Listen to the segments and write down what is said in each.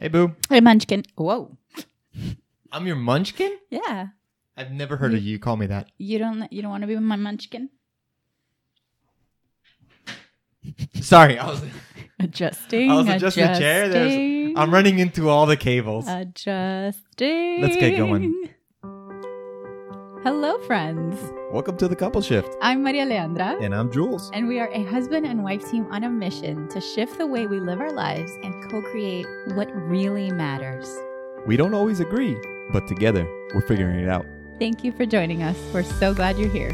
Hey, boo. Hey, Munchkin. Whoa. I'm your munchkin? Yeah. I've never heard of you call me that. You don't. You don't want to be my Munchkin. Sorry, I was Adjusting. I was adjusting the chair. There's, I'm running into all the cables. Adjusting. Let's get going. Hello, friends. Welcome to the couple shift. I'm Maria Leandra. And I'm Jules. And we are a husband and wife team on a mission to shift the way we live our lives and co create what really matters. We don't always agree, but together we're figuring it out. Thank you for joining us. We're so glad you're here.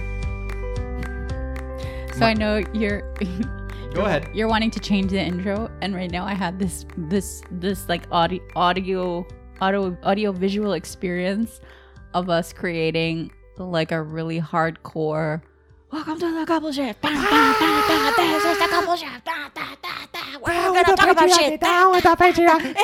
So Ma- I know you're Go ahead. you're wanting to change the intro, and right now I had this this this like audio audio audio audio visual experience of us creating like a really hardcore. Welcome to the couple shift. This is the couple shift. Da, da, da, da. We're gonna talk about shit. Da, da, da, da.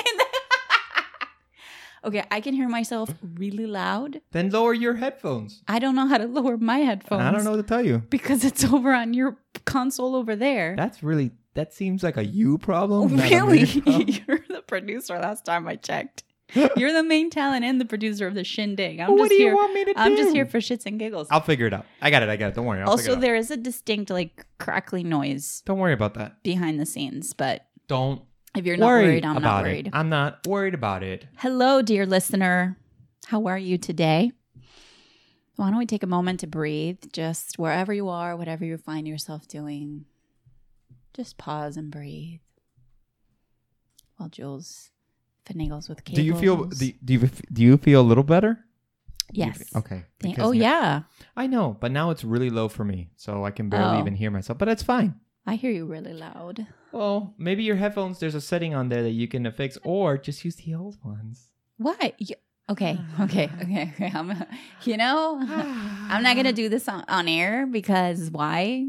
okay, I can hear myself really loud. Then lower your headphones. I don't know how to lower my headphones. I don't know what to tell you. because it's over on your console over there. That's really, that seems like a you problem. really? problem. You're the producer last time I checked. You're the main talent and the producer of the shindig. I'm what just do you here. want me to I'm just here for shits and giggles. I'll figure it out. I got it. I got it. Don't worry. I'll also, it out. there is a distinct like crackly noise Don't worry about that. behind the scenes, but Don't if you're not worry worried, I'm about not it. worried. I'm not worried about it. Hello, dear listener. How are you today? Why don't we take a moment to breathe? Just wherever you are, whatever you find yourself doing, just pause and breathe. While Jules finagles with cables. Do you feel? Do, do you do you feel a little better? Yes. fe- Okay. Thank- oh n- yeah, I know, but now it's really low for me, so I can barely Oh. even hear myself. But it's fine. I hear you really loud. Well, maybe your headphones. There's a setting on there that you can fix, or just use the old ones. What? You, okay, okay, okay, okay. I'm, you know, I'm not gonna do this on, on air because why?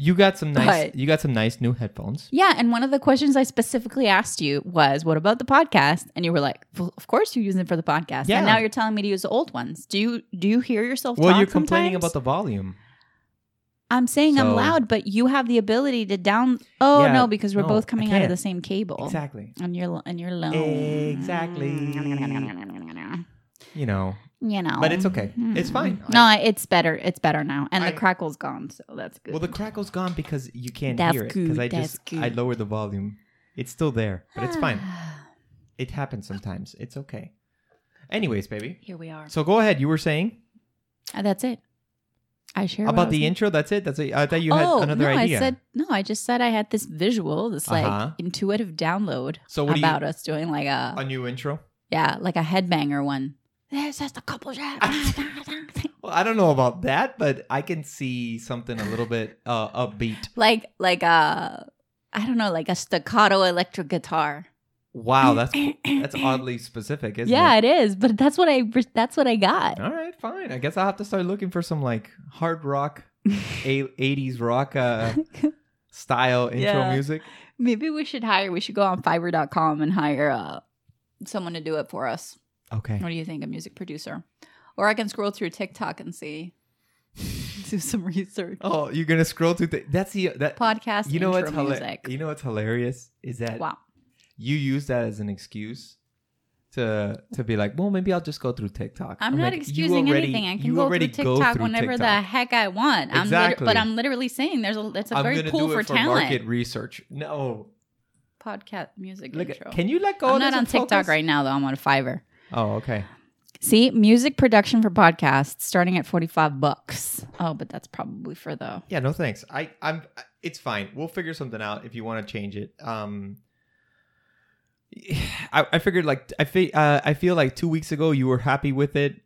You got some nice. But- You got some nice new headphones. Yeah, and one of the questions I specifically asked you was, "What about the podcast?" And you were like, well, "Of course you're using it for the podcast." Yeah. And now you're telling me to use the old ones. Do you do you hear yourself? Well, you're complaining sometimes? about the volume. I'm saying I'm loud, but you have the ability to down. Oh Yeah, no, because we're no, both coming out of the same cable. Exactly. And you're and you're low. Exactly. You know, You know, but it's okay. It's fine. No, I- it's better. It's better now, and I- the crackle's gone, so that's good. well, the crackle's gone because you can't That's hear it because I just I good. lowered the volume. It's still there, but it's fine. It happens sometimes. It's okay. Anyways, baby. Here we are. So go ahead. You were saying Uh, that's it. I share I about the intro. That's it. That's it. I thought you had oh another no, idea. I said no. I just said I had this visual, this like Uh-huh. intuitive download So what do you- about us doing like a a new intro. yeah, like a headbanger one. There's just a couple. Well, I don't know about that, but I can see something a little bit uh, upbeat. like like a I don't know, like a staccato electric guitar. Wow, that's that's oddly specific, isn't yeah, it? Yeah, it is. But that's what I that's what I got. All right, fine. I guess I'll have to start looking for some like hard rock, a- 80s rock uh, style intro Yeah. music. Maybe we should hire. We should go on Fiverr.com and hire uh, someone to do it for us. Okay. What do you think, a music producer? Or I can scroll through TikTok and see, do some research. Oh, you're gonna scroll through. The, that's the that. Podcast You know what's hila-. You know what's hilarious is that Wow. you use that as an excuse to to be like, well, maybe I'll just go through TikTok. I'm, not like, excusing already- anything. I can go through go TikTok through whenever the heck I want. I'm lit- Exactly. but I'm literally saying there's a that's a I'm very pool for for talent. market research. No, Podcast music look. intro. Can you let go? I'm not on TikTok focus? right now though. I'm on Fiverr. Oh, okay. See, music production for podcasts starting at 45 bucks. Oh, but that's probably for the Yeah, no thanks. I I'm it's fine. We'll figure something out if you want to change it. Um I, I figured like I fe- uh, I feel like 2 weeks ago you were happy with it.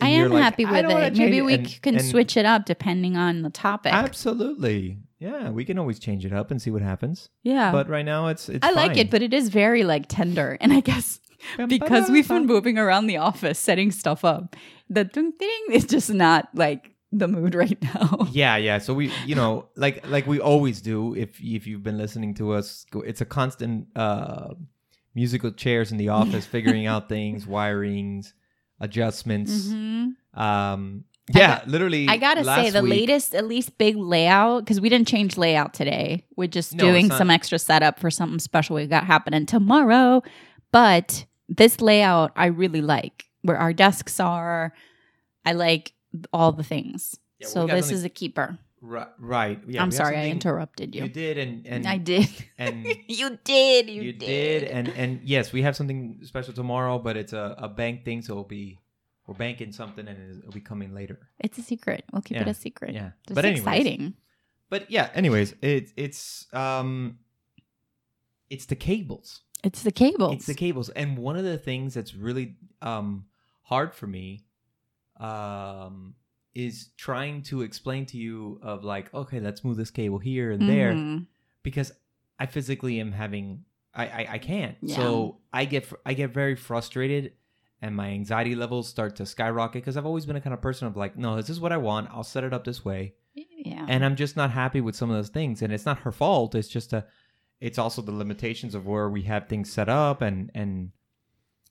I am like, happy with it. Maybe we And- can and switch it up depending on the topic. Absolutely. Yeah, we can always change it up and see what happens. yeah. But right now it's it's I like it, but it is very like tender. And I guess because we've been moving around the office setting stuff up, the ding ding is just not like the mood right now. Yeah, yeah. So we, you know, like like we always do. If if you've been listening to us, it's a constant uh, musical chairs in the office, figuring out things, wirings, adjustments. Mhm. Um, I yeah, got- literally. I gotta say, the week- latest, at least big layout, because we didn't change layout today. We're just No, doing some extra setup for something special we got happening tomorrow. But this layout I really like, where our desks are. I like all the things. Yeah, so this is a keeper. Right. right. Yeah, I'm sorry I interrupted you. You did, and and I did. and you did. You, you, did. did. and and yes, we have something special tomorrow, but it's a, a bank thing, so it'll be we're banking something, and it'll be coming later. It's a secret. We'll keep it a secret. Yeah, It's but anyways, exciting. But yeah, anyways, it's it's um, it's the cables. It's the cables. It's the cables, and one of the things that's really um hard for me, um, is trying to explain to you of like, okay, let's move this cable here and there, Mhm. because I physically am having I I, I can't. Yeah. So I get fr- I get very frustrated and my anxiety levels start to skyrocket because I've always been a kind of person of like, no, this is what I want. I'll set it up this way. Yeah. And I'm just not happy with some of those things. And it's not her fault. It's just a it's also the limitations of where we have things set up and and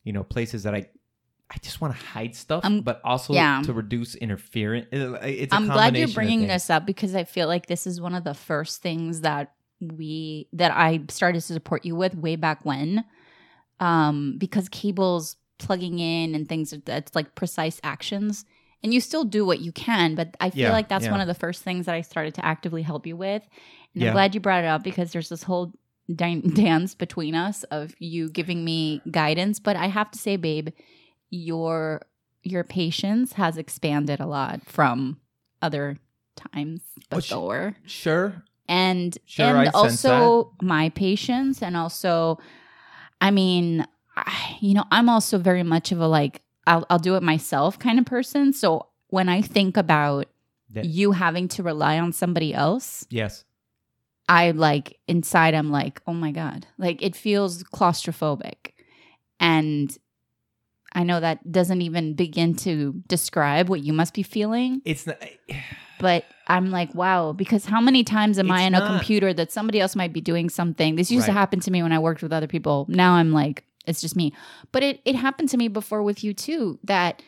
you know, places that I I just want to hide stuff, but also yeah. to reduce interference. It- It's a I'm glad you're bringing this up because I feel like this is one of the first things that we that I started to support you with way back when. Um, because cables plugging in and things that's like precise actions. And you still do what you can, but I feel Yeah, like that's yeah. one of the first things that I started to actively help you with. And. I'm glad you brought it up because there's this whole dance between us of you giving me guidance. But I have to say, babe, your your patience has expanded a lot from other times Oh, sh- before Sure. and Sure, and I also my patience and also i mean I, you know i'm also very much of a like I'll, I'll do it myself kind of person so when i think about you having to rely on somebody else Yes. I like inside i'm like oh my god like it feels claustrophobic and i know that doesn't even begin to describe what you must be feeling It's not but I'm like, wow, because how many times am I in a computer that somebody else might be doing something? This used to happen to me when I worked with other people. Now I'm like, it's just me. But it, it happened to me before with you too, that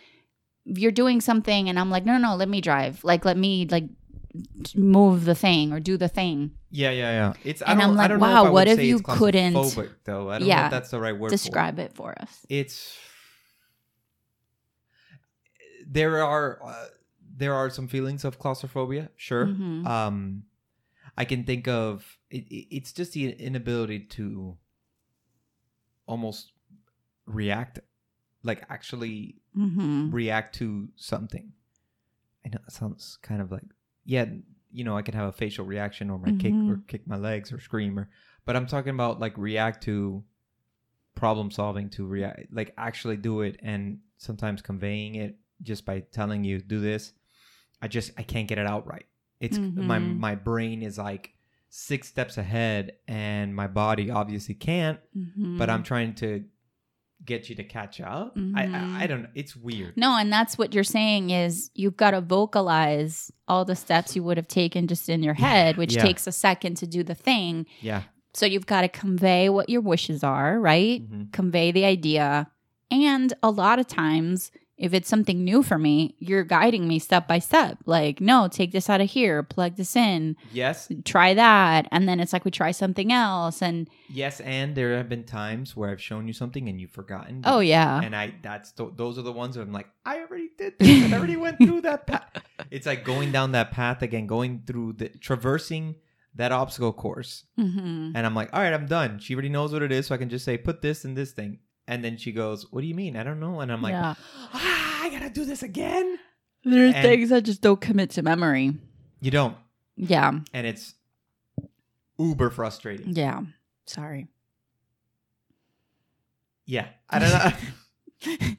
you're doing something and I'm like, no, no, no, let me drive. Like, let me like move the thing or do the thing. Yeah, yeah, yeah. It's I And I like, don't know wow, what if you couldn't- though. I don't know Yeah. if that's the right word. for it. Describe it for us. It's there are uh, there are some feelings of claustrophobia, sure. Mhm. Um, I can think of it, it- it's just the inability to almost react, like actually Mhm. react to something. I know that sounds kind of like yeah, you know, I can have a facial reaction or my kick or Mhm. kick my legs or scream or but I'm talking about like react to problem solving to react like actually do it and sometimes conveying it just by telling you do this. I just I can't get it out right. It's my Mhm. my brain is like six steps ahead and my body obviously can't but Mhm. I'm trying to get you to catch up. I, Mhm. I I don't know. It's weird. No, and that's what you're saying is you've got to vocalize all the steps you would have taken just in your head, which Yeah. takes a second to do the thing. Yeah. So you've got to convey what your wishes are, right? Mhm. Convey the idea. And a lot of times, if it's something new for me, you're guiding me step by step. Like, no, take this out of here, plug this in, Yes. try that. And then it's like we try something else. And Yes. And there have been times where I've shown you something and you've forgotten. oh, yeah. And I that's th- those are the ones that I'm like I already did this. I already went through that path. It's like going down that path again, going through the traversing that obstacle course. hmm And I'm like, all right, I'm done. She already knows what it is, so I can just say put this in this thing. And then she goes, "What do you mean? I don't know." And I'm like, yeah. "Ah, I gotta do this again." There are and- things that just don't commit to memory. You don't, Yeah. and it's uber frustrating. Yeah. Sorry. Yeah, I don't know.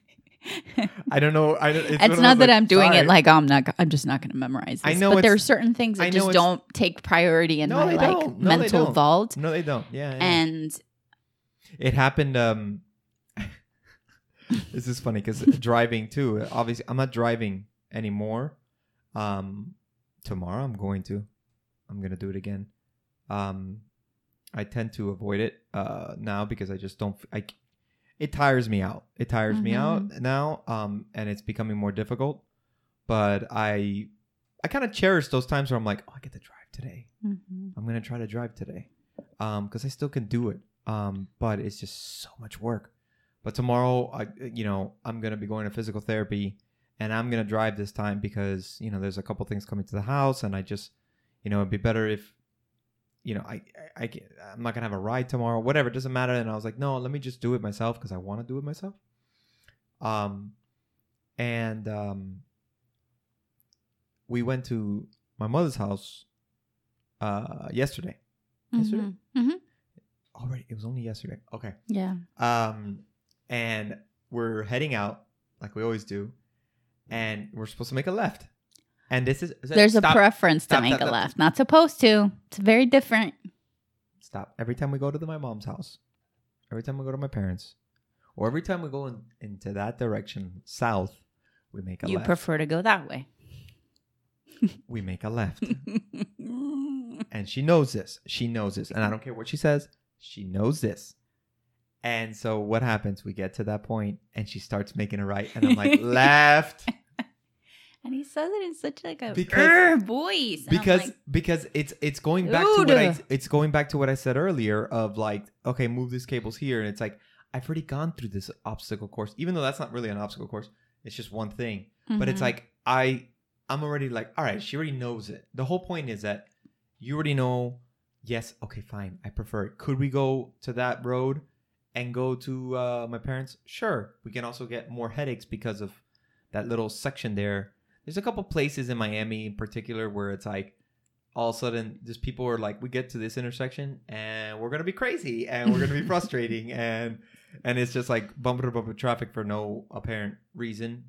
I don't know. I don't, it's, it's not that I'm doing sorry. it like I'm not. I'm just not going to memorize. This. I know but there are certain things I that just don't take priority in No, my like. No, mental vault. No, they don't. Yeah, yeah. And it happened. Um, this is funny because driving too. Obviously, I'm not driving anymore. Um, tomorrow I'm going to. I'm gonna do it again. Um, I tend to avoid it uh now because I just don't. I. It tires me out. It tires me out now. Um, and it's becoming more difficult. But I, I kind of cherish those times where I'm like, oh, I get to drive today. Mhm. I'm gonna try to drive today, um, because I still can do it. Um, but it's just so much work. But tomorrow I you know I'm gonna be going to physical therapy, and I'm gonna drive this time because you know there's a couple things coming to the house, and I just you know it'd be better if you know I I, I I'm not gonna have a ride tomorrow, whatever. It doesn't matter. And I was like, no, let me just do it myself because I want to do it myself. Um, and um, we went to my mother's house uh yesterday. Yesterday? Mm-hmm. Already, it was only yesterday. Okay. Yeah. Um, and we're heading out like we always do, and we're supposed to make a left. And this is There's a preference Stop, to make stop, a stop. left. Not supposed to. It's very different. stop. Every time we go to the, my mom's house, every time we go to my parents, or every time we go in, into that direction south, we make a You left. prefer to go that way. we make a left, and she knows this. She knows this, and I don't care what she says. She knows this. And so what happens? We get to that point, and she starts making a right, and I'm like left. and he says it in such like a Because- voice. And because like, because it's it's going back to what I it's going back to what I said earlier of like okay move these cables here and it's like I've already gone through this obstacle course even though that's not really an obstacle course it's just one thing but it's mhm. like I I'm already like all right she already knows it the whole point is that you already know yes okay fine I prefer it could we go to that road and go to uh, my parents sure we can also get more headaches because of that little section there there's a couple places in Miami in particular where it's like all of a sudden just people are like we get to this intersection and we're gonna be crazy and we're gonna be frustrating and and it's just like bumper to bumper traffic for no apparent reason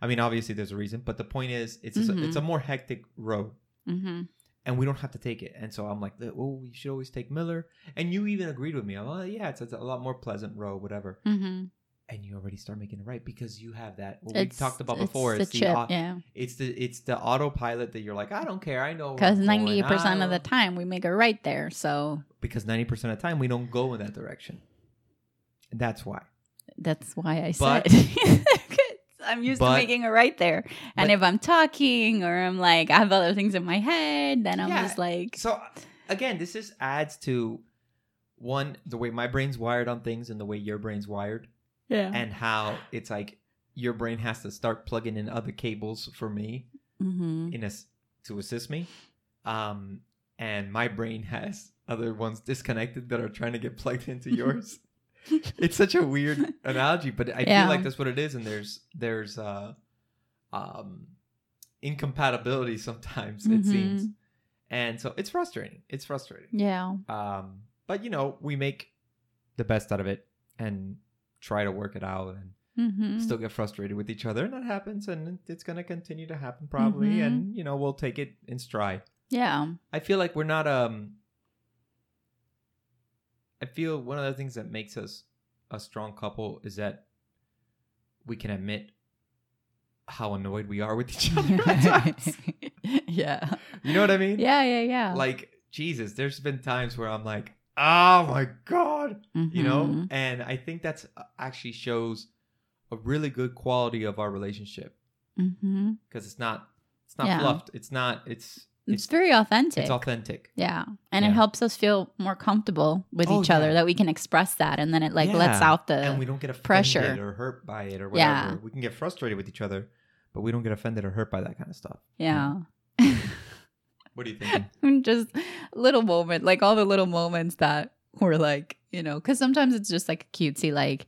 i mean obviously there's a reason but the point is it's Mhm. a, it's a more hectic road Mhm. And we don't have to take it. And so i'm like oh we should always take miller. And you even agreed with me. I'm like yeah it's, it's a lot more pleasant road whatever. Mhm. and you already start making it right because you have that what we talked about it's before the it's the, chip, yeah. it's the it's the autopilot that you're like i don't care i know Because ninety percent of the time we make it right there. So. Because 90% of the time we don't go in that direction. That's why. That's why I But- said I'm used but- to making it right there. And but- if I'm talking or I'm like I have other things in my head, then I'm Yeah. just like so again this just adds to one the way my brain's wired on things and the way your brain's wired yeah. and how it's like your brain has to start plugging in other cables for me hmm in us to assist me um and my brain has other ones disconnected that are trying to get plugged into yours it's such a weird analogy but i Yeah. feel like that's what it is and there's there's uh um incompatibility sometimes it seems and so it's frustrating it's frustrating Yeah. um but you know we make the best out of it and try to work it out and hmm still get frustrated with each other and that happens and it's going to continue to happen probably Mhm. and you know we'll take it in stride Yeah. i feel like we're not um i feel one of the things that makes us a strong couple is that we can admit how annoyed we are with each other at times. yeah. you know what i mean Yeah, yeah, yeah. like jesus there's been times where i'm like oh my god you know Mhm. and i think that's uh, actually shows a really good quality of our relationship Mhm. because it's not it's not Yeah. fluffed it's not it's It's very authentic. it's authentic Yeah. And Yeah. it helps us feel more comfortable with Oh, each other yeah. that we can express that and then it like lets out the and we don't get offended pressure. or hurt by it or whatever Yeah. we can get frustrated with each other but we don't get offended or hurt by that kind of stuff yeah. what do you think just little moment, like all the little moments that were like, you know, because sometimes it's just like cutesy, like,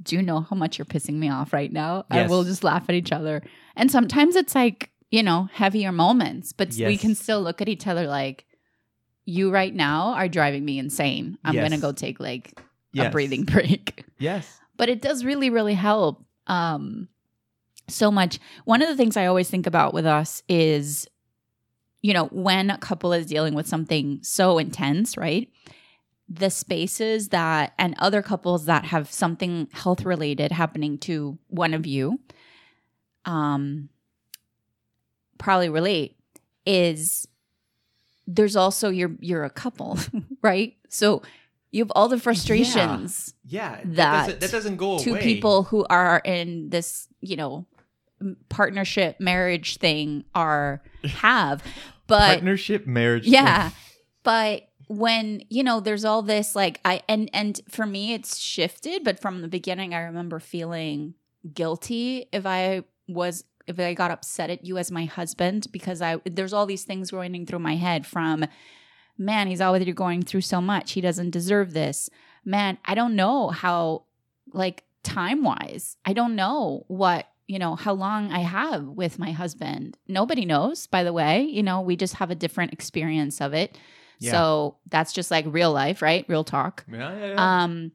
do you know how much you're pissing me off right now? And we'll just laugh at each other. And sometimes it's like, you know, heavier moments, but we can still look at each other like, you right now are driving me insane. I'm Yes. going to go take like yes. a breathing break. yes but it does really really help um so much one of the things i always think about with us is you know when a couple is dealing with something so intense right the spaces that and other couples that have something health related happening to one of you um probably relate is there's also you're you're a couple right? So you have all the frustrations yeah That doesn't, that doesn't go two away. people who are in this, you know, partnership marriage thing are have. But partnership marriage yeah, but when you know there's all this like i and and for me it's shifted but from the beginning i remember feeling guilty if i was if i got upset at you as my husband because i there's all these things running through my head from man he's already going through so much. He doesn't deserve this. Man i don't know how like time wise i don't know what you know how long i have with my husband. Nobody knows by the way you know we just have a different experience of it. Yeah. so that's just like real life right? Real talk. Yeah, yeah, yeah. um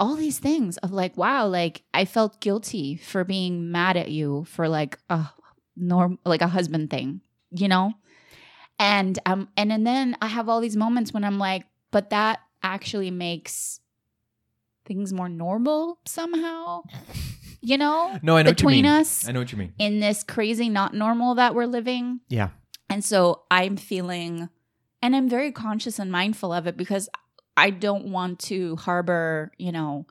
all these things of like wow like i felt guilty for being mad at you for like a norm like a husband thing you know and um and, and then i have all these moments when i'm like but that actually makes things more normal somehow you know no, I know what you between mean. us I know what you mean. in this crazy not normal that we're living Yeah. and so I'm feeling, and I'm very conscious and mindful of it because I don't want to harbor, you know,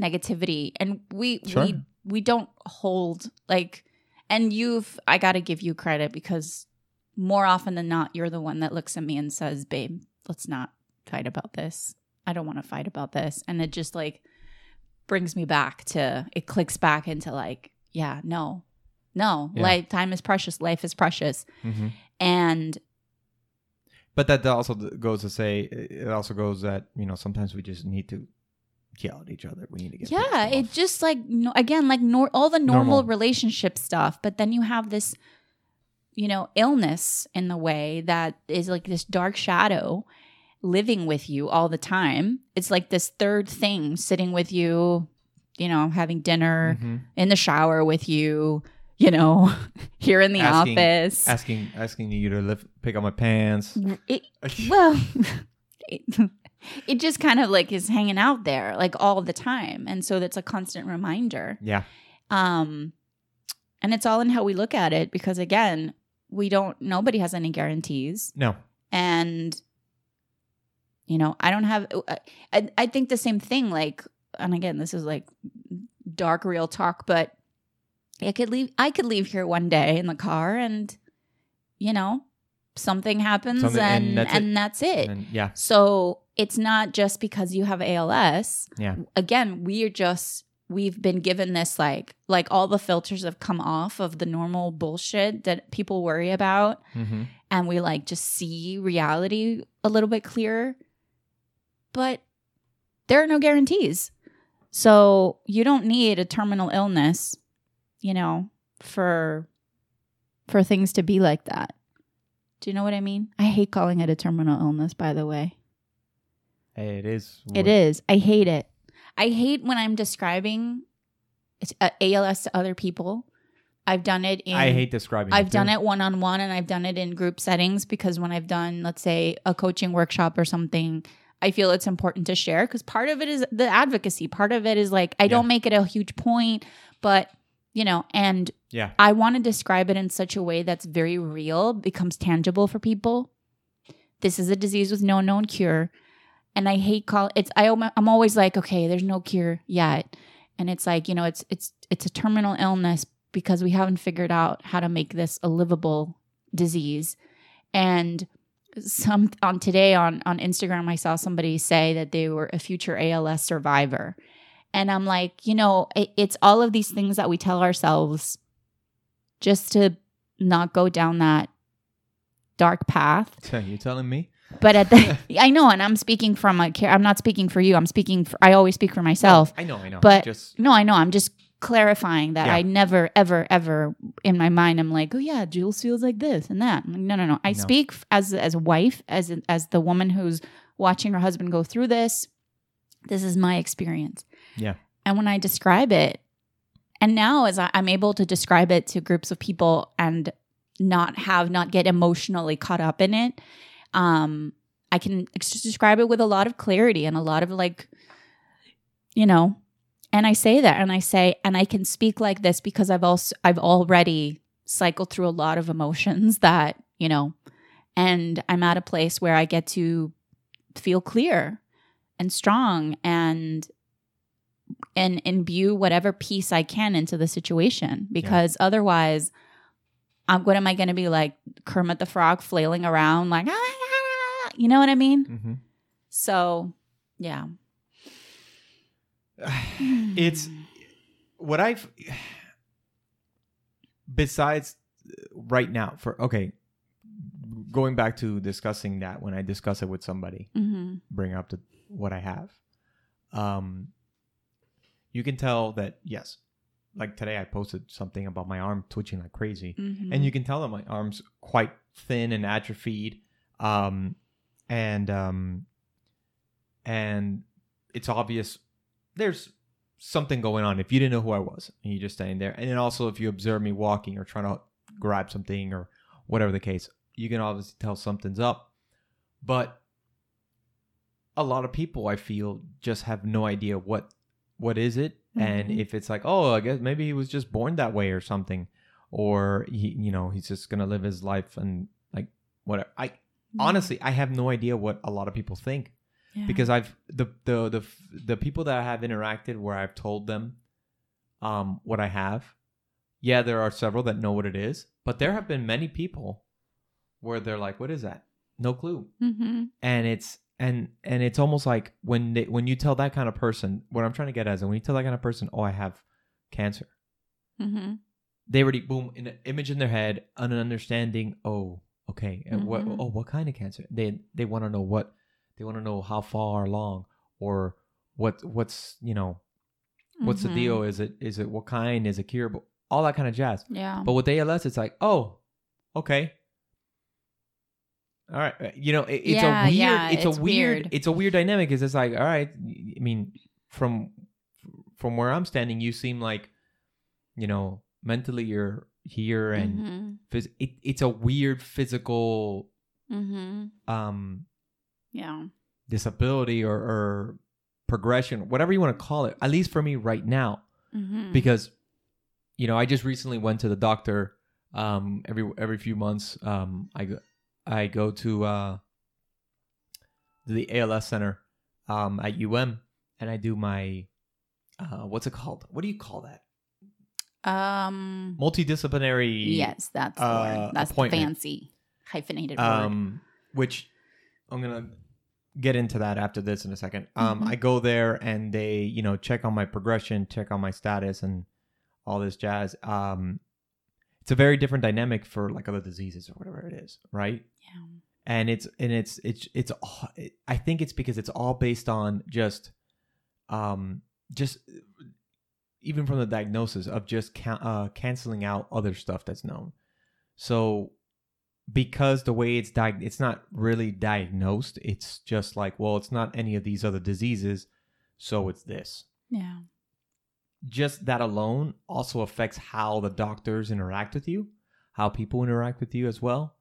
negativity. And we Sure. we we don't hold like, and you've I got to give you credit because more often than not, you're the one that looks at me and says, "Babe, let's not fight about this. I don't want to fight about this." And it just like brings me back to it clicks back into like, yeah, no. No, Yeah. like time is precious, life is precious. hmm And But that also goes to say, it also goes that you know sometimes we just need to yell at each other. We need to get yeah, it just like no, again like nor- all the normal, Normal. relationship stuff, but then you have this you know illness in the way that is like this dark shadow living with you all the time. It's like this third thing sitting with you, you know, having dinner Mhm. in the shower with you, you know, here in the Asking- office. asking asking you to lift, pick up my pants. it, well it, it just kind of like is hanging out there like all the time. And so that's a constant reminder. Yeah, um and it's all in how we look at it because again we don't nobody has any guarantees. No, and you know i don't have I, I think the same thing like and again this is like dark real talk but i could leave i could leave here one day in the car and you know something happens Something- and and that's and it. that's it, and yeah, so it's not just because you have als yeah, again we are just we've been given this like like all the filters have come off of the normal bullshit that people worry about hmm and we like just see reality a little bit clearer. But there are no guarantees. So you don't need a terminal illness, you know, for for things to be like that. Do you know what I mean? I hate calling it a terminal illness, by the way. It is. It is. I hate it. I hate when I'm describing uh, ALS to other people. I've done it in I hate describing. I've done it one on one and I've done it in group settings because when I've done, let's say, a coaching workshop or something, I feel it's important to share because part of it is the advocacy. Part of it is like, I don't make it a huge point, but, you know, and Yeah, I want to describe it in such a way that's very real, becomes tangible for people. This is a disease with no known cure. And I hate call it's I I'm always like, okay, there's no cure yet. And it's like, you know, it's it's it's a terminal illness because we haven't figured out how to make this a livable disease. And some on today on on Instagram I saw somebody say that they were a future ALS survivor. And I'm like, you know, it, it's all of these things that we tell ourselves just to not go down that dark path. So you telling me? But at the, I know, and I'm speaking from a care. I'm not speaking for you. I'm speaking. For, I always speak for myself. I know, I know. But- just No, I know. I'm just clarifying that Yeah. I never, ever, ever in my mind I'm like, oh yeah, Jules feels like this and that. No, no, no. I No. speak as as a wife, as as the woman who's watching her husband go through this. This is my experience. Yeah. And when I describe it, and now as I'm able to describe it to groups of people and not have not get emotionally caught up in it, um, I can describe it with a lot of clarity and a lot of like, you know, and I say that and I say and I can speak like this because I've also I've already cycled through a lot of emotions that, you know, and I'm at a place where I get to feel clear and strong and and imbue whatever peace I can into the situation because otherwise um, what am I going to be like Kermit the Frog flailing around like "Ah, you know what I mean? Mhm. So, yeah. it's what I've besides right now for okay going back to discussing that when I discuss it with somebody hmm bring up the, what I have um you can tell that yes like today I posted something about my arm twitching like crazy. Hmm and you can tell that my arms quite thin and atrophied um and um and it's obvious there's something going on if you didn't know who i was and you're just standing there. And then also if you observe me walking or trying to grab something or whatever the case you can obviously tell something's up. But a lot of people i feel just have no idea what what is it? And Mhm. if it's like oh i guess maybe he was just born that way or something or he you know he's just gonna live his life and like whatever. I honestly i have no idea what a lot of people think Yeah. because i've the the the the people that i have interacted where i've told them um what i have yeah there are several that know what it is but there have been many people where they're like what is that? No clue. Hmm and it's and and it's almost like when they when you tell that kind of person what i'm trying to get at is when you tell that kind of person oh i have cancer hmm they already boom an image in their head an understanding oh okay and what Mhm. oh what kind of cancer? They they want to know what they want to know how far along or what what's you know what's the Mhm. deal is it is it what kind? Is it curable? All that kind of jazz. Yeah. but with ALS it's like oh okay all right uh, you know it, it's Yeah, a weird yeah, it's, it's a weird, weird. it's a weird dynamic because it's like all right i mean from from where i'm standing you seem like you know mentally you're here and Mhm. phys- it, it's a weird physical Mhm. um Yeah. disability or, or progression whatever you want to call it at least for me right now Mhm. because you know i just recently went to the doctor um every every few months um i go i go to uh the als center um at um and i do my uh what's it called what do you call that um. multidisciplinary Yes, that's uh. That's fancy hyphenated word. um which i'm gonna get into that after this in a second um Mhm. i go there and they you know check on my progression check on my status and all this jazz um it's a very different dynamic for like other diseases or whatever it is right Yeah. and it's and it's it's it's all, i think it's because it's all based on just um just even from the diagnosis of just ca- uh, canceling out other stuff that's known so because the way it's diag- it's not really diagnosed it's just like well it's not any of these other diseases so it's this Yeah. Just that alone also affects how the doctors interact with you, how people interact with you as well.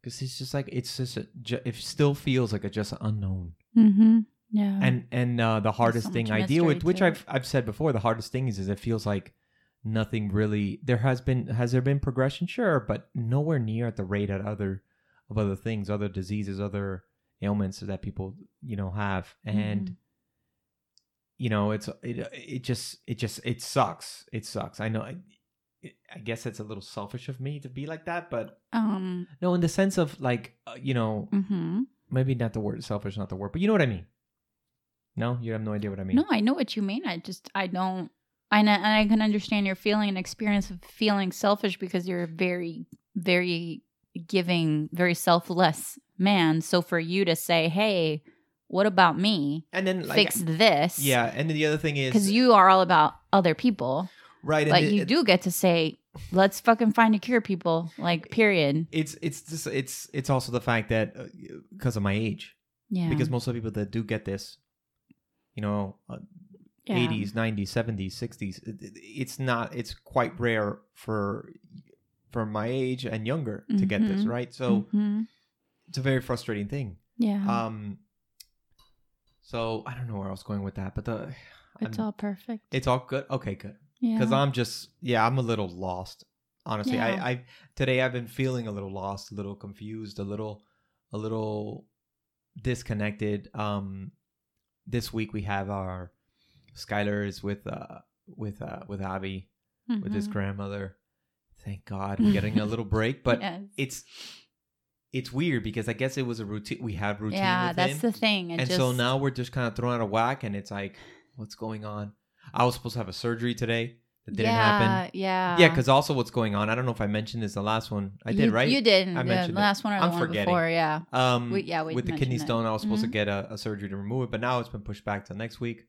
Because it's just like it's just a, it still feels like a just an unknown. Mm-hmm. Yeah. And and uh, the hardest so thing I deal with, mystery which. I've I've said before, the hardest thing is is it feels like nothing really. There has been has there been progression, sure, but nowhere near at the rate at other of other things, other diseases, other ailments that people you know have, and Mhm. You know it's it it just it just it sucks it sucks i know i, I guess it's a little selfish of me to be like that but um. no in the sense of like uh, you know Mm-hmm. maybe not the word selfish not the word but you know what i mean no you have no idea what i mean No, I know what you mean. I just I don't. I know, and I can understand your feeling and experience of feeling selfish because you're a very, very giving, very selfless man. So for you to say, "Hey, what about me? and then like Fix this," yeah and then the other thing is because you are all about other people. right But you do get to say, "Let's fucking find a cure, people." Like, period. it's it's just it's it's also the fact that because of my age Yeah. because most of the people that do get this you know uh, Yeah. 80s 90s 70s 60s it- it- it's not it's quite rare for for my age and younger to get this Mhm. right so Mhm. it's a very frustrating thing Yeah. um so i don't know where i was going with that but the it's I'm- all perfect. it's all good okay good yeah. because i'm just yeah i'm a little lost honestly Yeah. i i today i've been feeling a little lost a little confused a little a little disconnected um this week we have our skylar is with uh with uh with abby with his Mhm. grandmother thank god we're getting a little break but Yes. it's it's weird because I guess it was a routine. We had routine. yeah, that's him. the thing. It and just, so now we're just kind of thrown out of whack, and it's like, what's going on? I was supposed to have a surgery today that didn't yeah, happen. Yeah, Yeah, because also what's going on? I don't know if I mentioned this the last one. I did, you, right? You didn't. I the mentioned it. last one or the I'm one forgetting. before. Yeah. Um, We- yeah, we with the kidney it. stone, I was supposed Mhm. to get a, a surgery to remove it, but now it's been pushed back to next week.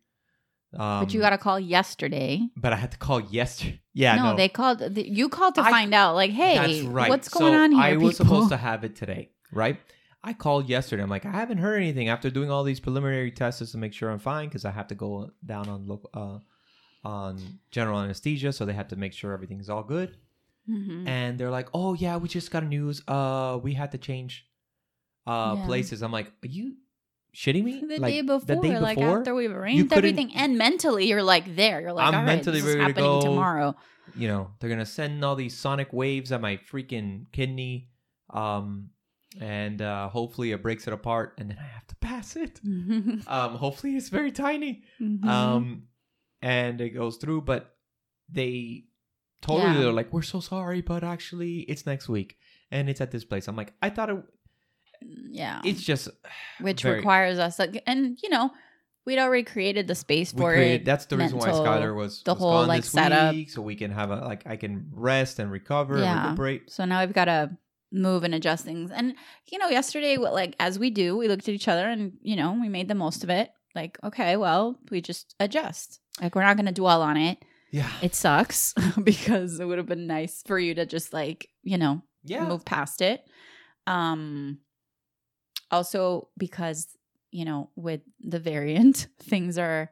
Um, but you got a call yesterday. But I had to call yesterday. Yeah, no, no, they called. The, you called to I- find out, like, hey, That's right. what's So going on here? I was people? supposed to have it today, right? I called yesterday. I'm like, I haven't heard anything after doing all these preliminary tests just to make sure I'm fine because I have to go down on local, uh, on general anesthesia, so they have to make sure everything's all good. Mhm. And they're like, "Oh yeah, we just got news. Uh, we had to change uh Yeah. places." I'm like, "Are you shitting me?" The like, day before, like after we've arranged everything, and mentally you're like there. You're like, I'm all right, mentally this is to happening go. tomorrow. you know, they're gonna send all these sonic waves at my freaking kidney, um, and uh, hopefully it breaks it apart, and then I have to pass it. Um, hopefully it's very tiny. Mhm. Um, and it goes through, but they totally Yeah. they're like, "We're so sorry, but actually it's next week, and it's at this place." I'm like, I thought it. Yeah, It's just which very- requires us, like, and you know, we'd already created the space for created, it. that's the reason why Skylar was the was whole, like, this setup. week, so we can have a like I can rest and recover and Yeah. recuperate. So now we've got to move and adjust things. And you know, yesterday, like as we do, we looked at each other and you know, we made the most of it. Like, okay, well, we just adjust. Like, we're not going to dwell on it. Yeah, It sucks because it would have been nice for you to just like you know yeah. move past it. Um, also because you know with the variant, things are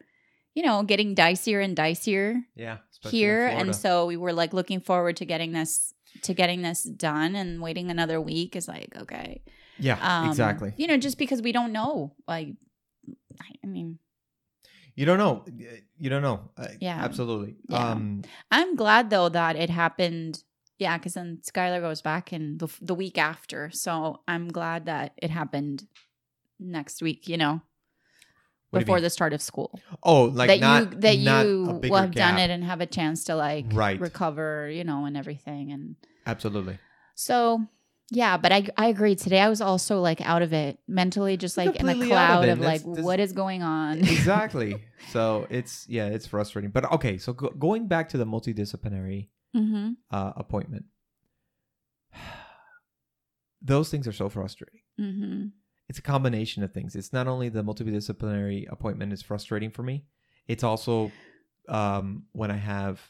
you know getting dicier and dicier Yeah, here and so we were like looking forward to getting this to getting this done and waiting another week is like okay yeah, um exactly. you know just because we don't know like i mean You don't know. You don't know. Uh, Yeah. absolutely. Yeah. Um, i'm glad though that it happened yeah because then skylar goes back in the, the week after so i'm glad that it happened next week you know What do you before mean? the start of school oh, like that not you that not a you bigger will have done gap. it and have a chance to like Right. recover you know and everything and Absolutely. So yeah, but I I agree. Today I was also like out of it mentally, just like in a Completely out of cloud it. of, like That's- what is going on. exactly. so it's yeah, it's frustrating. But okay, so go, going back to the multidisciplinary mm-hmm. uh, appointment, those things are so frustrating. Mm-hmm. It's a combination of things. It's not only the multidisciplinary appointment is frustrating for me. It's also um, when I have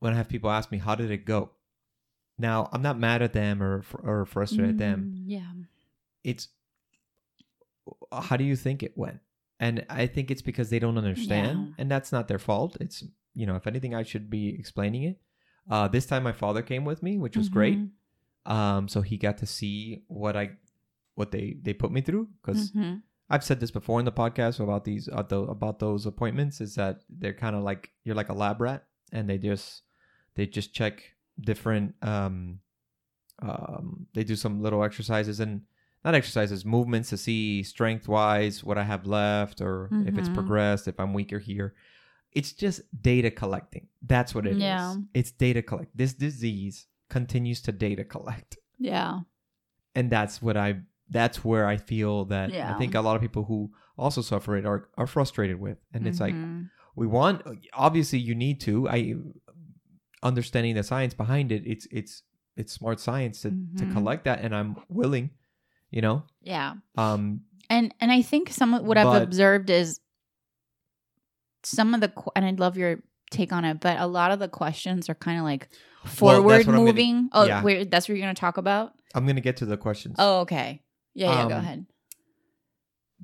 when I have people ask me how did it go. Now I'm not mad at them or or frustrated at them. Mm, Yeah. it's how do you think it went and i think it's because they don't understand Yeah. and that's not their fault it's you know if anything i should be explaining it uh this time my father came with me which was great Mhm. um so he got to see what i what they they put me through because Mhm. i've said this before in the podcast about these uh, about those appointments is that they're kind of like you're like a lab rat and they just they just check different um um they do some little exercises and not exercises movements to see strength wise what i have left or if it's Mhm. progressed if i'm weaker here it's just data collecting that's what it is. Yeah. it's data collect this disease continues to data collect Yeah. and that's what i that's where i feel that i think a lot of people who also suffer it are are frustrated with and it's like Mhm. we want obviously you need to i understanding the science behind it it's it's it's smart science to, to Mhm. collect that and i'm willing you know yeah. um And and I think some of what I've observed is some of the and I'd love your take on it, but a lot of the questions are kind of like forward what I'm gonna- moving. oh, yeah. wait, that's what you're going to talk about? i'm gonna get to the questions Oh, okay. Yeah, yeah, go Um, ahead.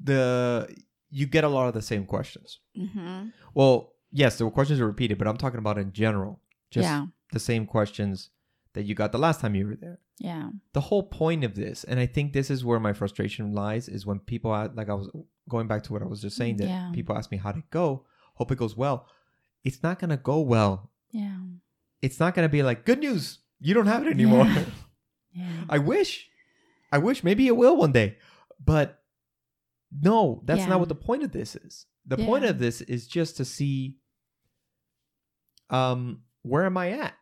the you get a lot of the same questions Mhm. well yes the questions are repeated but i'm talking about in general just Yeah. the same questions that you got the last time you were there Yeah. the whole point of this and i think this is where my frustration lies is when people like i was going back to what i was just saying that Yeah. people ask me how'd it go hope it goes well it's not gonna go well Yeah. it's not gonna be like good news you don't have it anymore Yeah. Yeah. i wish i wish maybe it will one day but no that's Yeah. not what the point of this is the point of this is just to see um where am i at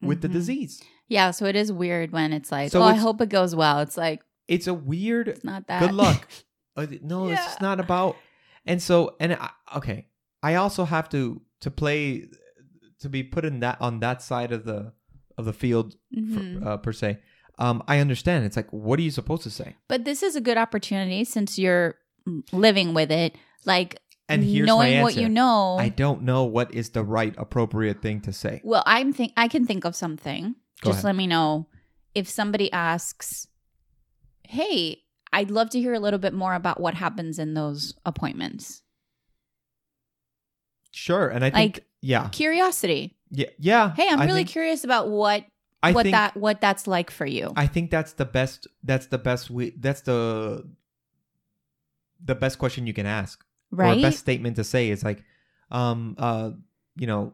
with the Mhm. disease Yeah, so it is weird when it's like, So oh, I hope it goes well. It's like It's a weird it's not that. good luck. Uh, no, it's Yeah. just not about. And so, and I, okay, I also have to to play to be put in that on that side of the of the field Mhm. for, uh, per se. Um, I understand. It's like, what are you supposed to say? But this is a good opportunity since you're living with it. Like And here's knowing what you know. I don't know what is the right appropriate thing to say. well, I'm think I can think of something. Go Just ahead. let me know if somebody asks, "Hey, I'd love to hear a little bit more about what happens in those appointments." Sure, and I think Like- yeah, Curiosity. yeah, yeah. Hey, I'm I really curious about what I what think that what that's like for you. I think that's the best. That's the best. We. That's the the best question you can ask. right? or best statement to say is like um uh you know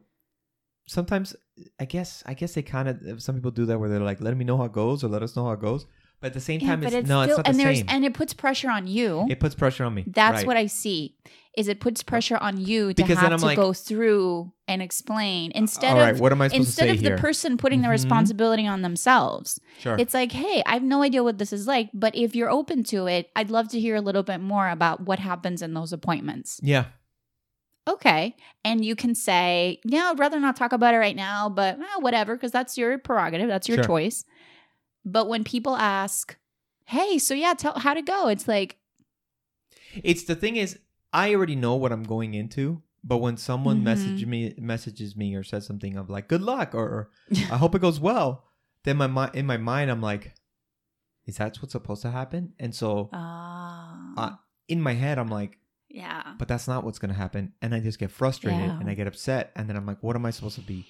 sometimes i guess i guess they kind of some people do that where they're like let me know how it goes or let us know how it goes but at the same yeah, time it's, it's no still it's not and the there's same and it puts pressure on you. it puts pressure on me That's right. what I see. Is it puts pressure on you to Because have to like- go through and explain instead right of what am i supposed instead to say of here the person putting the Mhm. responsibility on themselves. sure It's like, hey, I have no idea what this is like, but if you're open to it, I'd love to hear a little bit more about what happens in those appointments. yeah Okay. And you can say, yeah, I'd rather not talk about it right now, but eh, whatever, because that's your prerogative. That's your Sure. choice. But when people ask, hey, so yeah, tell how to go? It's like, it's the thing is i already know what i'm going into but when someone message me messages me or says something of like good luck or, or i hope it goes well then my mi- in my mind i'm like is that what's supposed to happen and so ah, Uh, in my head i'm like yeah. but that's not what's going to happen and i just get frustrated Yeah. and i get upset and then i'm like what am i supposed to be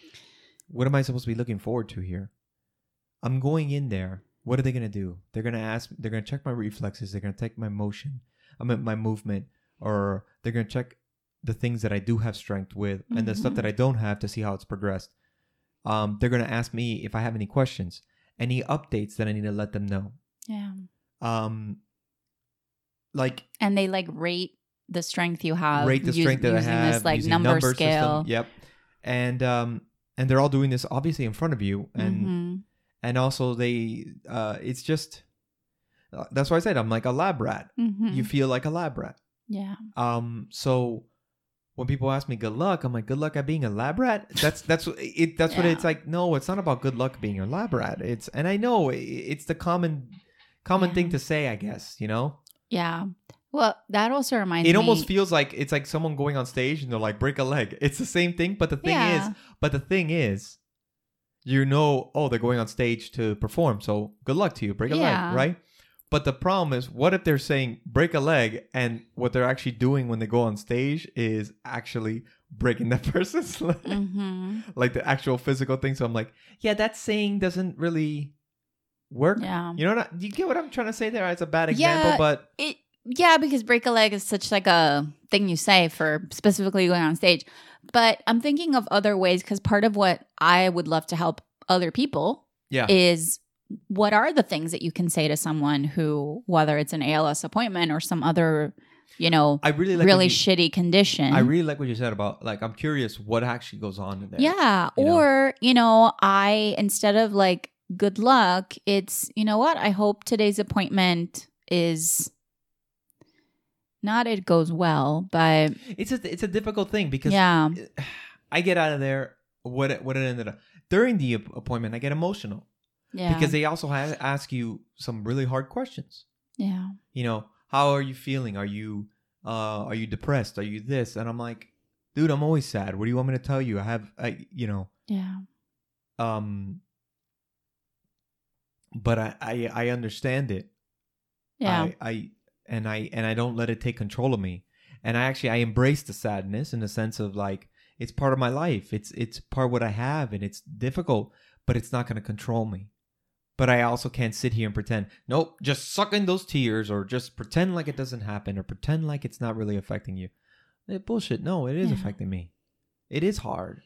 what am i supposed to be looking forward to here i'm going in there what are they going to do they're going to ask they're going to check my reflexes they're going to take my motion i mean my movement or they're going to check the things that i do have strength with and the stuff that i don't have to see how it's progressed um, they're going to ask me if i have any questions any updates that i need to let them know Yeah. um, like And they like rate the strength you have. rate the strength that I using have, this like number, system. scale. Yep, and um, and they're all doing this obviously in front of you, and Mhm. And also they, uh, it's just uh, that's why I said I'm like a lab rat. Mhm. You feel like a lab rat. yeah. Um, so when people ask me good luck, I'm like good luck at being a lab rat. That's that's what it. That's what it's like. No, it's not about good luck being a lab rat. It's and I know it's the common common Yeah. thing to say. I guess you know. Yeah. Well, that also reminds it me. It almost feels like it's like someone going on stage and they're like break a leg it's the same thing but the thing Yeah. is but the thing is you know oh they're going on stage to perform so good luck to you break a Yeah. leg right but the problem is what if they're saying break a leg and what they're actually doing when they go on stage is actually breaking that person's leg hmm like the actual physical thing so i'm like yeah that saying doesn't really work Yeah. you know what I, you get what i'm trying to say there it's a bad example Yeah. but It yeah, because break a leg is such like a thing you say for specifically going on stage. But I'm thinking of other ways because part of what I would love to help other people yeah is what are the things that you can say to someone who, whether it's an ALS appointment or some other, you know, i really like really you- shitty condition. I really like what you said about like I'm curious what actually goes on in there. Yeah. you know? Or, you know, I, instead of like, good luck, it's, you know what? I hope today's appointment is not it goes well, but It's a it's a difficult thing because yeah. I get out of there what it, what it ended up during the appointment. I get emotional Yeah. because they also ask you some really hard questions. yeah. You know, how are you feeling? Are you uh are you depressed? Are you this? And I'm like, dude, I'm always sad. What do you want me to tell you? I have I you know Yeah. um. But I I, I understand it. Yeah. I, I and I and I don't let it take control of me. And I actually I embrace the sadness in the sense of like it's part of my life. It's it's part of what I have and it's difficult, but it's not gonna control me. But I also can't sit here and pretend, nope, just suck in those tears or just pretend like it doesn't happen or pretend like it's not really affecting you. Eh, bullshit. No, it is Yeah. affecting me. It is hard.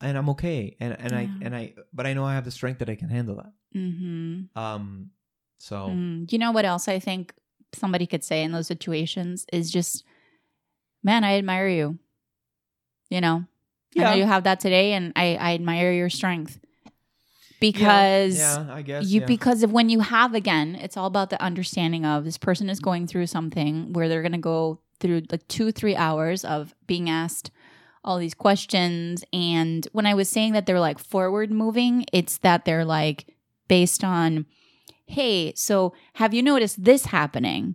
And I'm okay. And and I and I but I know I have the strength that I can handle that. mm-hmm. Um so Mm. You know what else I think somebody could say in those situations is just, man, I admire you. You know, I know you have that today, and I, I admire your strength. because yeah, I guess you yeah. because of when you have again it's all about the understanding of this person is going through something where they're going to go through like two three hours of being asked all these questions and when i was saying that they're like forward moving it's that they're like based on hey so have you noticed this happening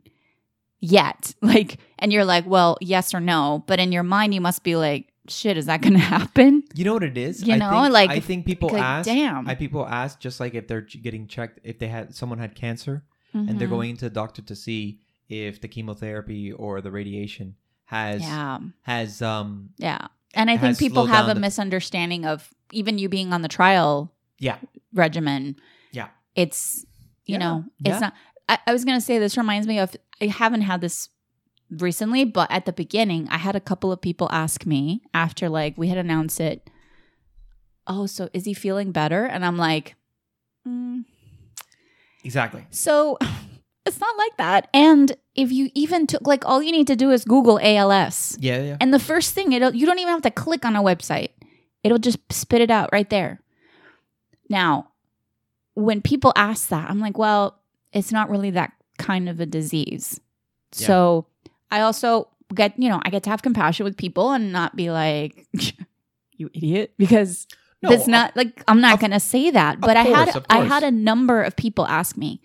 yet like and you're like well yes or no but in your mind you must be like shit is that going to happen you know what it is. You I know, think, like, I think people like, ask. damn I people ask just like if they're getting checked if they had someone had cancer and they're Mhm. going to the doctor to see if the chemotherapy or the radiation has yeah has um Yeah. And I think people have a the- misunderstanding of even you being on the trial yeah regimen. Yeah. It's, you Yeah. know, Yeah. it's not. I, I was going to say this reminds me of, I haven't had this recently, but at the beginning, I had a couple of people ask me after like we had announced it, oh, so is he feeling better? And I'm like, mm, exactly so it's not like that. And if you even took, like, all you need to do is Google ALS. yeah yeah And the first thing it'll you don't even have to click on a website. It'll just spit it out right there. Now, when people ask that, I'm like, well, it's not really that kind of a disease. Yeah. So I also get, you know, I get to have compassion with people and not be like, you idiot, because No, that's not like I'm not of- gonna say that. But I had I had a number of people ask me,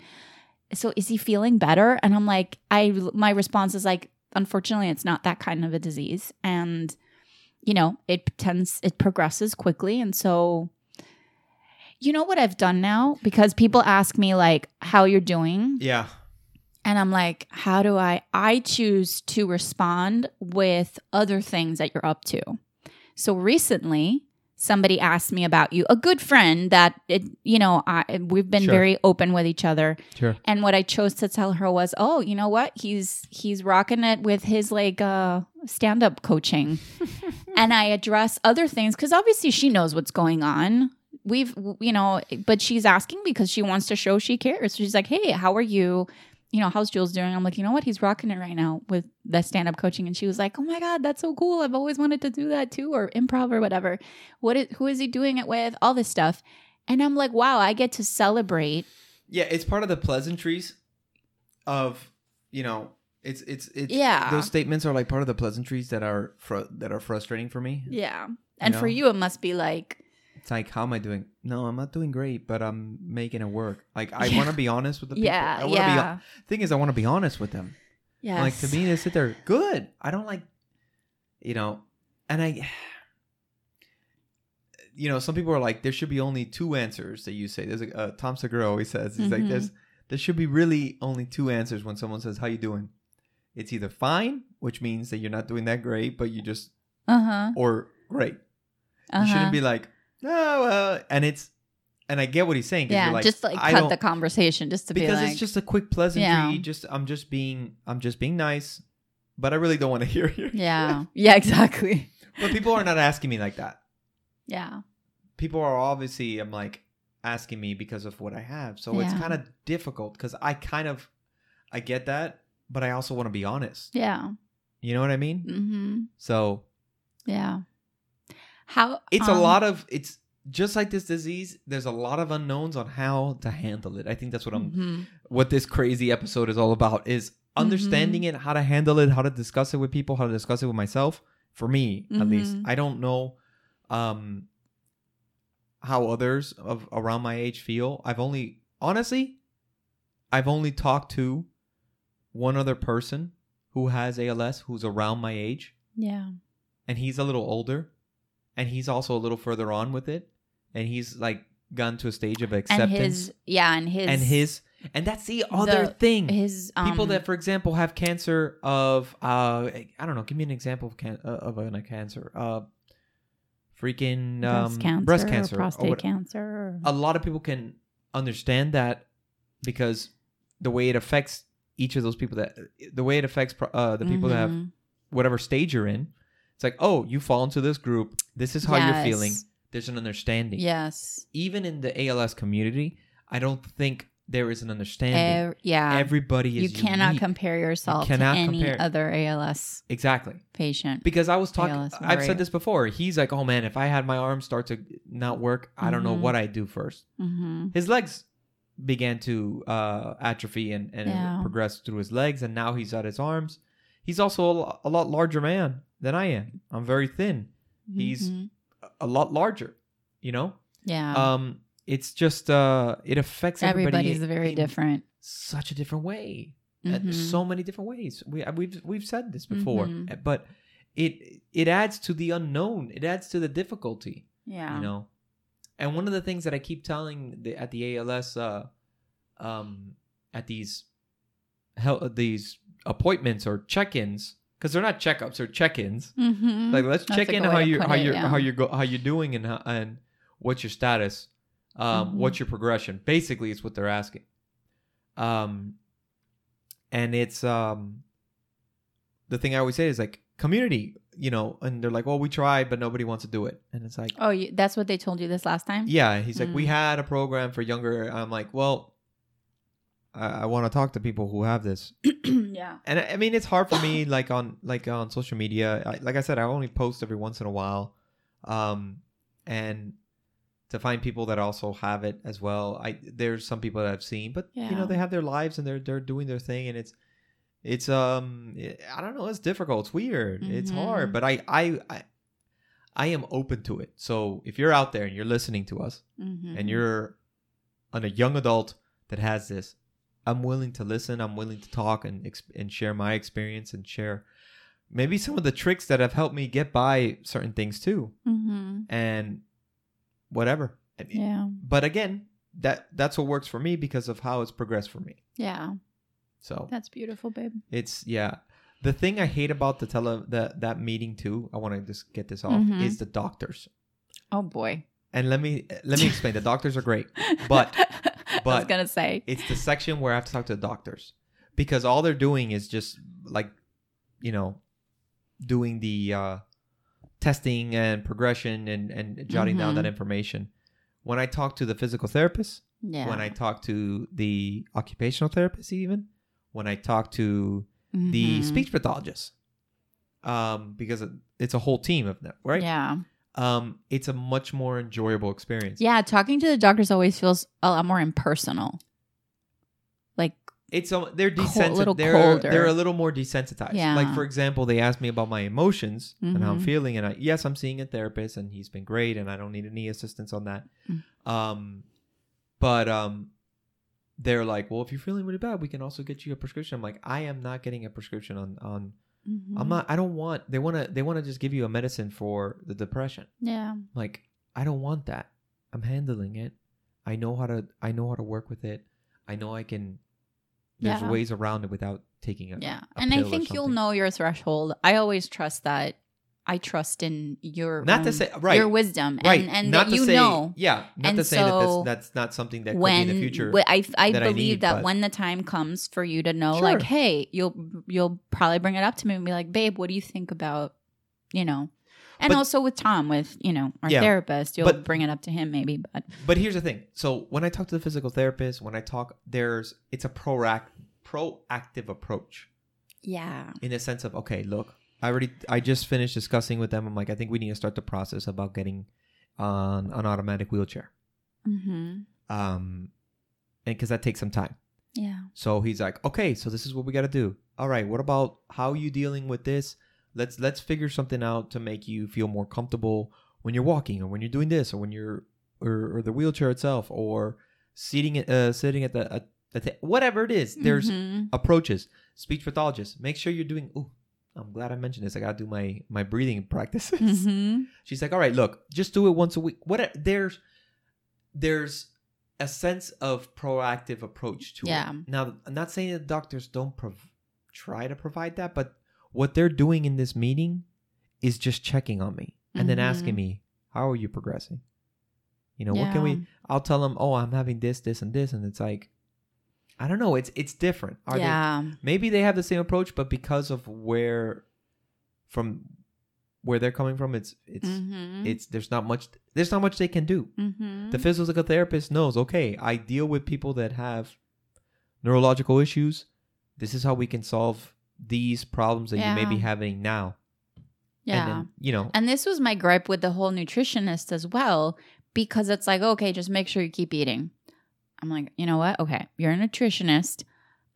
so is he feeling better? And I'm like, I my response is like, unfortunately, it's not that kind of a disease, and you know, it tends it progresses quickly, and so. You know what I've done now? Because people ask me like how you're doing. yeah And I'm like, how do I? I choose to respond with other things that you're up to. So recently, somebody asked me about you, a good friend that it, you know, I we've been Sure. very open with each other. sure And what I chose to tell her was, oh, you know what? He's he's rocking it with his like uh stand up coaching. and I address other things because obviously she knows what's going on. We've you know, but she's asking because she wants to show she cares. She's like, hey, how are you? You know, how's Jules doing? I'm like, you know what? He's rocking it right now with the stand up coaching. And she was like, oh my God, that's so cool. I've always wanted to do that too, or improv or whatever. What is, who is he doing it with? All this stuff. And I'm like, wow, I get to celebrate yeah it's part of the pleasantries of you know it's it's it's Yeah. those statements are like part of the pleasantries that are fr- that are frustrating for me Yeah. And for know? you, it must be like, It's like, how am I doing? No, I'm not doing great, but I'm making it work. Like, I Yeah. want to be honest with the people. yeah, I wanna yeah. Be, thing is, I want to be honest with them. Yeah. Like to me, they sit there, good. I don't like, you know, and I, you know, some people are like, there should be only two answers that you say. There's a uh, Tom Segura always says, he's like, Mhm. there's there should be really only two answers when someone says, how you doing? It's either fine, which means that you're not doing that great, but you just, Uh huh. or great. Uh-huh. You shouldn't be like, oh, well, and it's, and I get what he's saying. yeah, like, just like I cut the conversation just to be because like, it's just a quick pleasantry. Yeah. Just I'm just being I'm just being nice, but I really don't want to hear you. yeah, yeah, exactly. but people are not asking me like that. Yeah, People are obviously I'm like asking me because of what I have, so it's kind of difficult because I kind of I get that, but I also want to be honest. yeah, You know what I mean? mm-hmm. So yeah. How it's a um, lot of it's just like this disease. There's a lot of unknowns on how to handle it. I think that's what I'm mhm. what this crazy episode is all about is Mm-hmm. understanding it how to handle it how to discuss it with people how to discuss it with myself for me at least Mhm. i don't know um how others of around my age feel i've only honestly i've only talked to one other person who has als who's around my age Yeah, and he's a little older and he's also a little further on with it and he's like gone to a stage of and acceptance his yeah, and his and his and that's the other The- thing his um, people that for example have cancer of uh i don't know give me an example of can uh, of a, cancer uh freaking um breast cancer, breast cancer or prostate cancer. or- a lot of people can understand that because the way it affects each of those people that the way it affects uh the people that have Mhm. whatever stage you're in it's like oh you fall into this group this is how you're feeling there's an understanding Yes. even in the als community i don't think there is an understanding. Ev- yeah. Everybody is. you cannot unique. compare yourself cannot to any compare. other ALS exactly patient. because I was talking. I've said this before. He's like, "Oh man, if I had my arms start to not work, I don't know Mhm. what I'd do first. hmm His legs began to uh, atrophy and, and Yeah. progress through his legs, and now he's at his arms. He's also a, a lot larger man than I am. I'm very thin. He's- Mhm. A lot larger, you know. yeah. Um, it's just uh, it affects everybody Everybody's very different. Such a different way. Mhm. uh, so many different ways. We uh, we've we've said this before, Mhm. uh, but it it adds to the unknown. It adds to the difficulty. yeah. You know, and one of the things that I keep telling the, at the ALS, uh, um, at these hel- these appointments or check-ins, because they're not checkups or check-ins. Mhm. Like let's That's check in how you how you yeah. how you go how you're doing and how, and what's your status, um, Mhm. what's your progression. Basically, it's what they're asking. Um, and it's um, the thing I always say is like community, you know, and they're like, well, we tried, but nobody wants to do it, and it's like, Oh, you, that's what they told you this last time? yeah, he's like, we Mm. had a program for younger. I'm like, well, I, I want to talk to people who have this, yeah. and I I mean, it's hard for me, like on like on social media. I, like I said, I only post every once in a while, um, and to find people that also have it as well. I there's some people that I've seen, but you know, they have their lives and they're they're doing their thing, and it's it's um I don't know, it's difficult, it's weird, it's hard, Mhm. but I I I. I am open to it. So if you're out there and you're listening to us, Mhm. and you're on a young adult that has this, I'm willing to listen. I'm willing to talk and and share my experience and share maybe some of the tricks that have helped me get by certain things too, Mhm. and whatever. Yeah. But again, that that's what works for me because of how it's progressed for me. Yeah. So That's beautiful, babe. it's yeah. The thing I hate about the tele that that meeting too, I want to just get this off, Mhm. is the doctors. Oh, boy. And let me let me explain. the doctors are great. But- I was going to say. it's the section where I have to talk to the doctors because all they're doing is just like, you know, doing the uh, testing and progression and and jotting down that Mhm. information. When I talk to the physical therapist, Yeah. when I talk to the occupational therapist, even when I talk to the Mhm. speech pathologist, um, because it's a whole team of them, right? Yeah. Um, it's a much more enjoyable experience. Yeah. Talking to the doctors always feels a lot more impersonal. Like, It's a, they're Cold- desensitized. little they're colder. they're a little more desensitized. Yeah. Like for example, they asked me about my emotions and how I'm Mhm. feeling, and I yes, I'm seeing a therapist, and he's been great, and I don't need any assistance on that. Mm. Um, but um, they're like, well, if you're feeling really bad, we can also get you a prescription. I'm like, I am not getting a prescription on on. Mm-hmm. I'm not. I don't want. They want to. They want to just give you a medicine for the depression. Yeah. Like I don't want that. I'm handling it. I know how to. I know how to work with it. I know I can. There's Yeah. ways around it without taking a Yeah. And I think you'll know your threshold. I always trust that. I trust in your Not to um, say right, your wisdom right, and, and not that you say, know Yeah, not And to say so that that's, that's not something that when could be in the future. I I that I believe need, that but- when the time comes for you to know, Sure. like, hey, you'll you'll probably bring it up to me and be like, babe, what do you think about, you know, and But- also with Tom, with you know our Yeah, therapist, you'll but- bring it up to him maybe, but But here's the thing. So when I talk to the physical therapist, when I talk, there's it's a proact proactive approach yeah, in the sense of okay, look, I already I just finished discussing with them. I'm like, I think we need to start the process about getting on an automatic wheelchair, mm-hmm. um, and because that takes some time. yeah, So he's like, okay, so this is what we got to do. All right, what about how you dealing with this? Let's let's figure something out to make you feel more comfortable when you're walking or when you're doing this or when you're or, or the wheelchair itself or seating uh sitting at the at the ta- whatever it is. There's Mhm. approaches. Speech pathologist. Make sure you're doing. Ooh, I'm glad I mentioned this. I gotta do my my breathing practices. Mhm. She's like, all right, look, just do it once a week. What there's there's a sense of proactive approach to Yeah. it. Now, I'm not saying that doctors don't prov- try to provide that, but what they're doing in this meeting is just checking on me and then asking Mhm. me, how are you progressing? You know, what can we? I'll tell them, oh, I'm having this, this, and this, and it's like, I don't know. It's it's different. Are they yeah, maybe they have the same approach but because of where from where they're coming from, it's it's Mhm. it's there's not much there's not much they can do. Mhm. The physical therapist knows, okay, I deal with people that have neurological issues. This is how we can solve these problems that you may be having now. yeah. And then, you know, And this was my gripe with the whole nutritionist as well, because it's like, okay, just make sure you keep eating. I'm like, you know what? Okay, you're a nutritionist.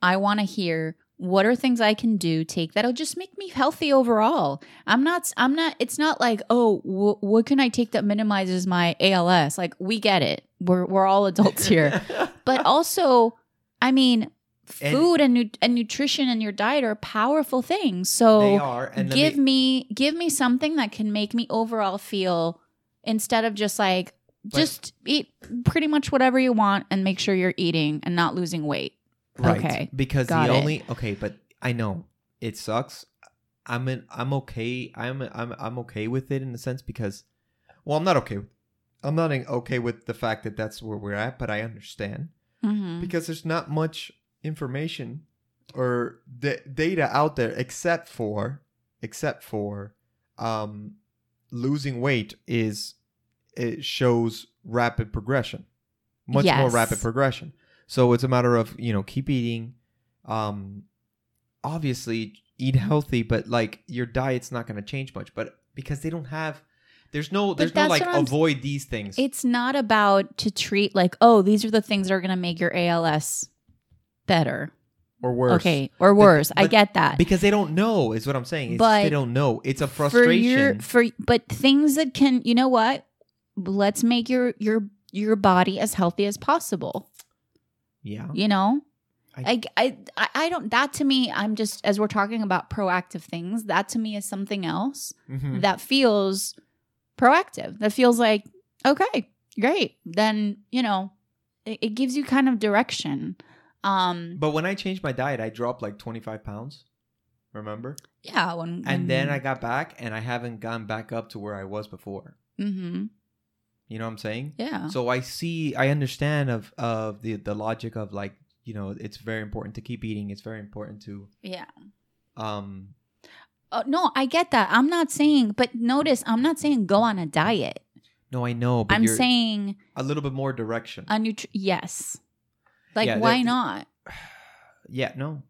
I want to hear what are things I can do take that'll just make me healthy overall. I'm not, I'm not, it's not like, oh, wh- what can I take that minimizes my ALS? Like, we get it. We're, we're all adults here. but also, I mean, food and, nu- and nutrition and your diet are powerful things. So, are. And give me, me, give me something that can make me overall feel instead of just like just eat pretty much whatever you want and make sure you're eating and not losing weight. right, okay, because got the it. only okay, but I know it sucks. I'm in, I'm okay. I'm I'm I'm okay with it in a sense because, well, I'm not okay. with- I'm not okay with the fact that that's where we're at, but I understand. Mm-hmm. because there's not much information or the data out there except for except for um losing weight is it shows rapid progression much more rapid progression so it's a matter of you know keep eating um obviously eat healthy but like your diet's not going to change much but because they don't have there's no there's no like avoid these things It's not about to treat like, oh, these are the things that are going to make your ALS better. or worse Okay, or worse. I but- get that. because they don't know is what i'm saying it's But they don't know it's a for frustration your for but things that can, you know what? Let's make your your your body as healthy as possible. yeah. You know? I- I, I i don't that to me i'm just as we're talking about proactive things that to me is something else Mhm. that feels proactive that feels like okay great. Then you know it, it gives you kind of direction. Um but when i changed my diet i dropped like 25 pounds. Remember? Yeah when, and then i got back and i haven't gone back up to where i was before. Mm-hmm you know what i'm saying? Yeah. So i see i understand of of the the logic of like you know it's very important to keep eating. It's very important to yeah. um oh, no i get that. I'm not saying but notice i'm not saying go on a diet. No i know but i'm saying a little bit more direction. A nutri- yes. Like Yeah, why that- not? yeah no.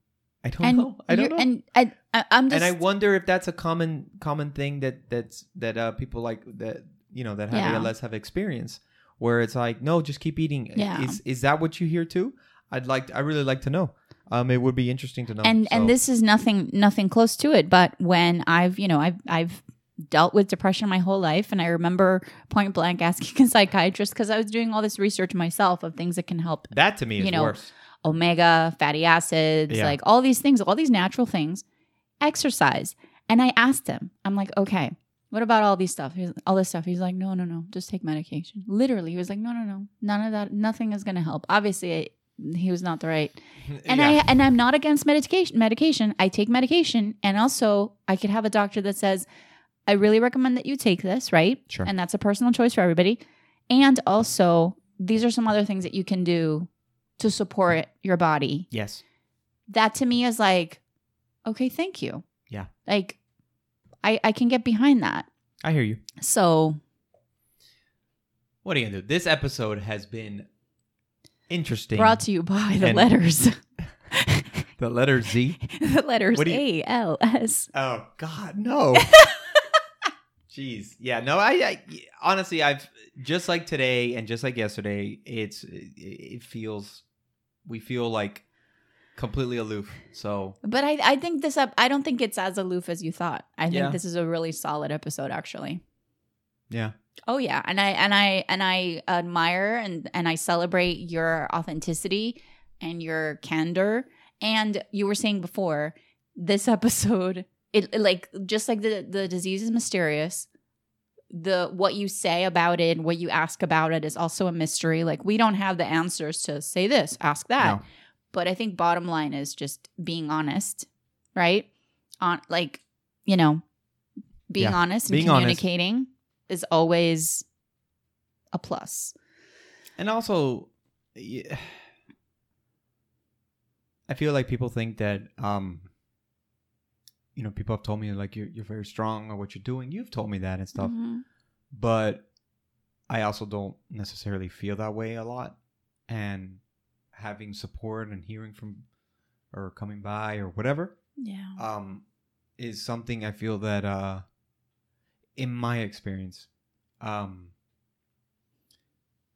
I don't and know. I don't know. and I, I, I'm just and I wonder if that's a common common thing that that's that uh, people like that you know that have Yeah. ALS have experienced, where it's like, no, just keep eating. Yeah. Is is that what you hear too? I'd like I really like to know. Um, it would be interesting to know. and So- and this is nothing nothing close to it but when i've you know i've i've dealt with depression my whole life and i remember point blank asking a psychiatrist because i was doing all this research myself of things that can help that to me is you know, worse. omega fatty acids Yeah. like all these things all these natural things exercise and i asked him i'm like okay what about all these stuff He's, all this stuff he's like no no no just take medication literally he was like no no no none of that nothing is going to help obviously I, he was not the right and Yeah. I and I'm not against medication. Medication, I take medication, and also I could have a doctor that says, "I really recommend that you take this." Right, Sure. and that's a personal choice for everybody. And also, these are some other things that you can do to support your body. yes. That to me is like, okay, thank you. Yeah. like I I can get behind that. I hear you. So What are you gonna do? This episode has been interesting. brought to you by the And- letters, the letter Z. the letters A L S. Oh God, no. Jeez, yeah, no. I, I honestly, I've just like today and just like yesterday. It's it, it feels we feel like completely aloof. So But I, I think this up. I don't think it's as aloof as you thought. I think Yeah. this is a really solid episode, actually. yeah, Oh yeah, and I and I and I admire and and I celebrate your authenticity and your candor. And you were saying before this episode, it, it like just like the the disease is mysterious. The what you say about it, and what you ask about it, is also a mystery. Like we don't have the answers to say this, ask that. No. But I think bottom line is just being honest, right? On like you know, being Yeah. honest and Being honest. communicating is always a plus. and also, yeah, I feel like people think that um you know, people have told me like you're you're very strong or what you're doing. You've told me that and stuff, Mhm. but I also don't necessarily feel that way a lot. And having support and hearing from or coming by or whatever, Yeah. um, is something I feel that, uh, in my experience, um,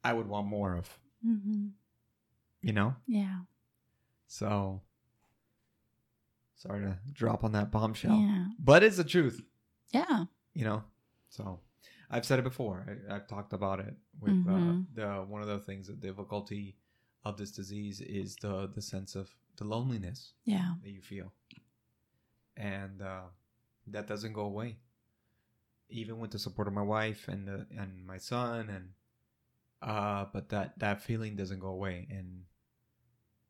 I would want more of. hmm You know, Yeah. so sorry to drop on that bombshell, Yeah. but it's the truth. Yeah. You know, so I've said it before. I, I've talked about it with Mhm. uh, the one of the things, the difficulty of this disease is the the sense of the loneliness Yeah. that you feel, and uh, that doesn't go away. Even with the support of my wife and the, and my son, and uh, but that that feeling doesn't go away, and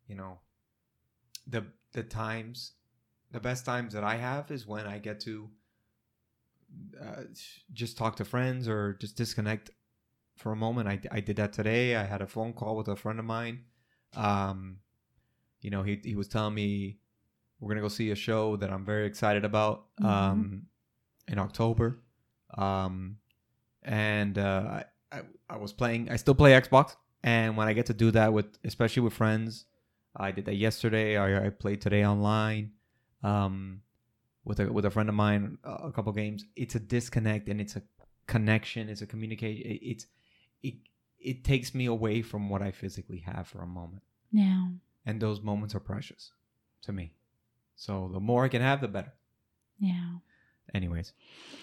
you know, the the times, the best times that I have is when I get to uh, just talk to friends or just disconnect for a moment. I, I did that today. I had a phone call with a friend of mine. Um, you know, he, he was telling me we're going to go see a show that I'm very excited about um, in October. Um, and uh, I, I, I was playing, I still play Xbox. And when I get to do that with, especially with friends, I did that yesterday. I, I played today online. Um, with a with a friend of mine a couple games it's a disconnect and it's a connection it's a communication it's it it takes me away from what i physically have for a moment Yeah. and those moments are precious to me so the more i can have the better Yeah. anyways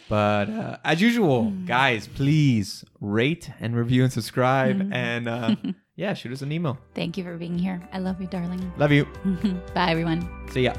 but uh, as usual Mm. guys please rate and review and subscribe Mm. and uh, yeah shoot us an email Thank you for being here. I love you, darling. love you Bye, everyone. see ya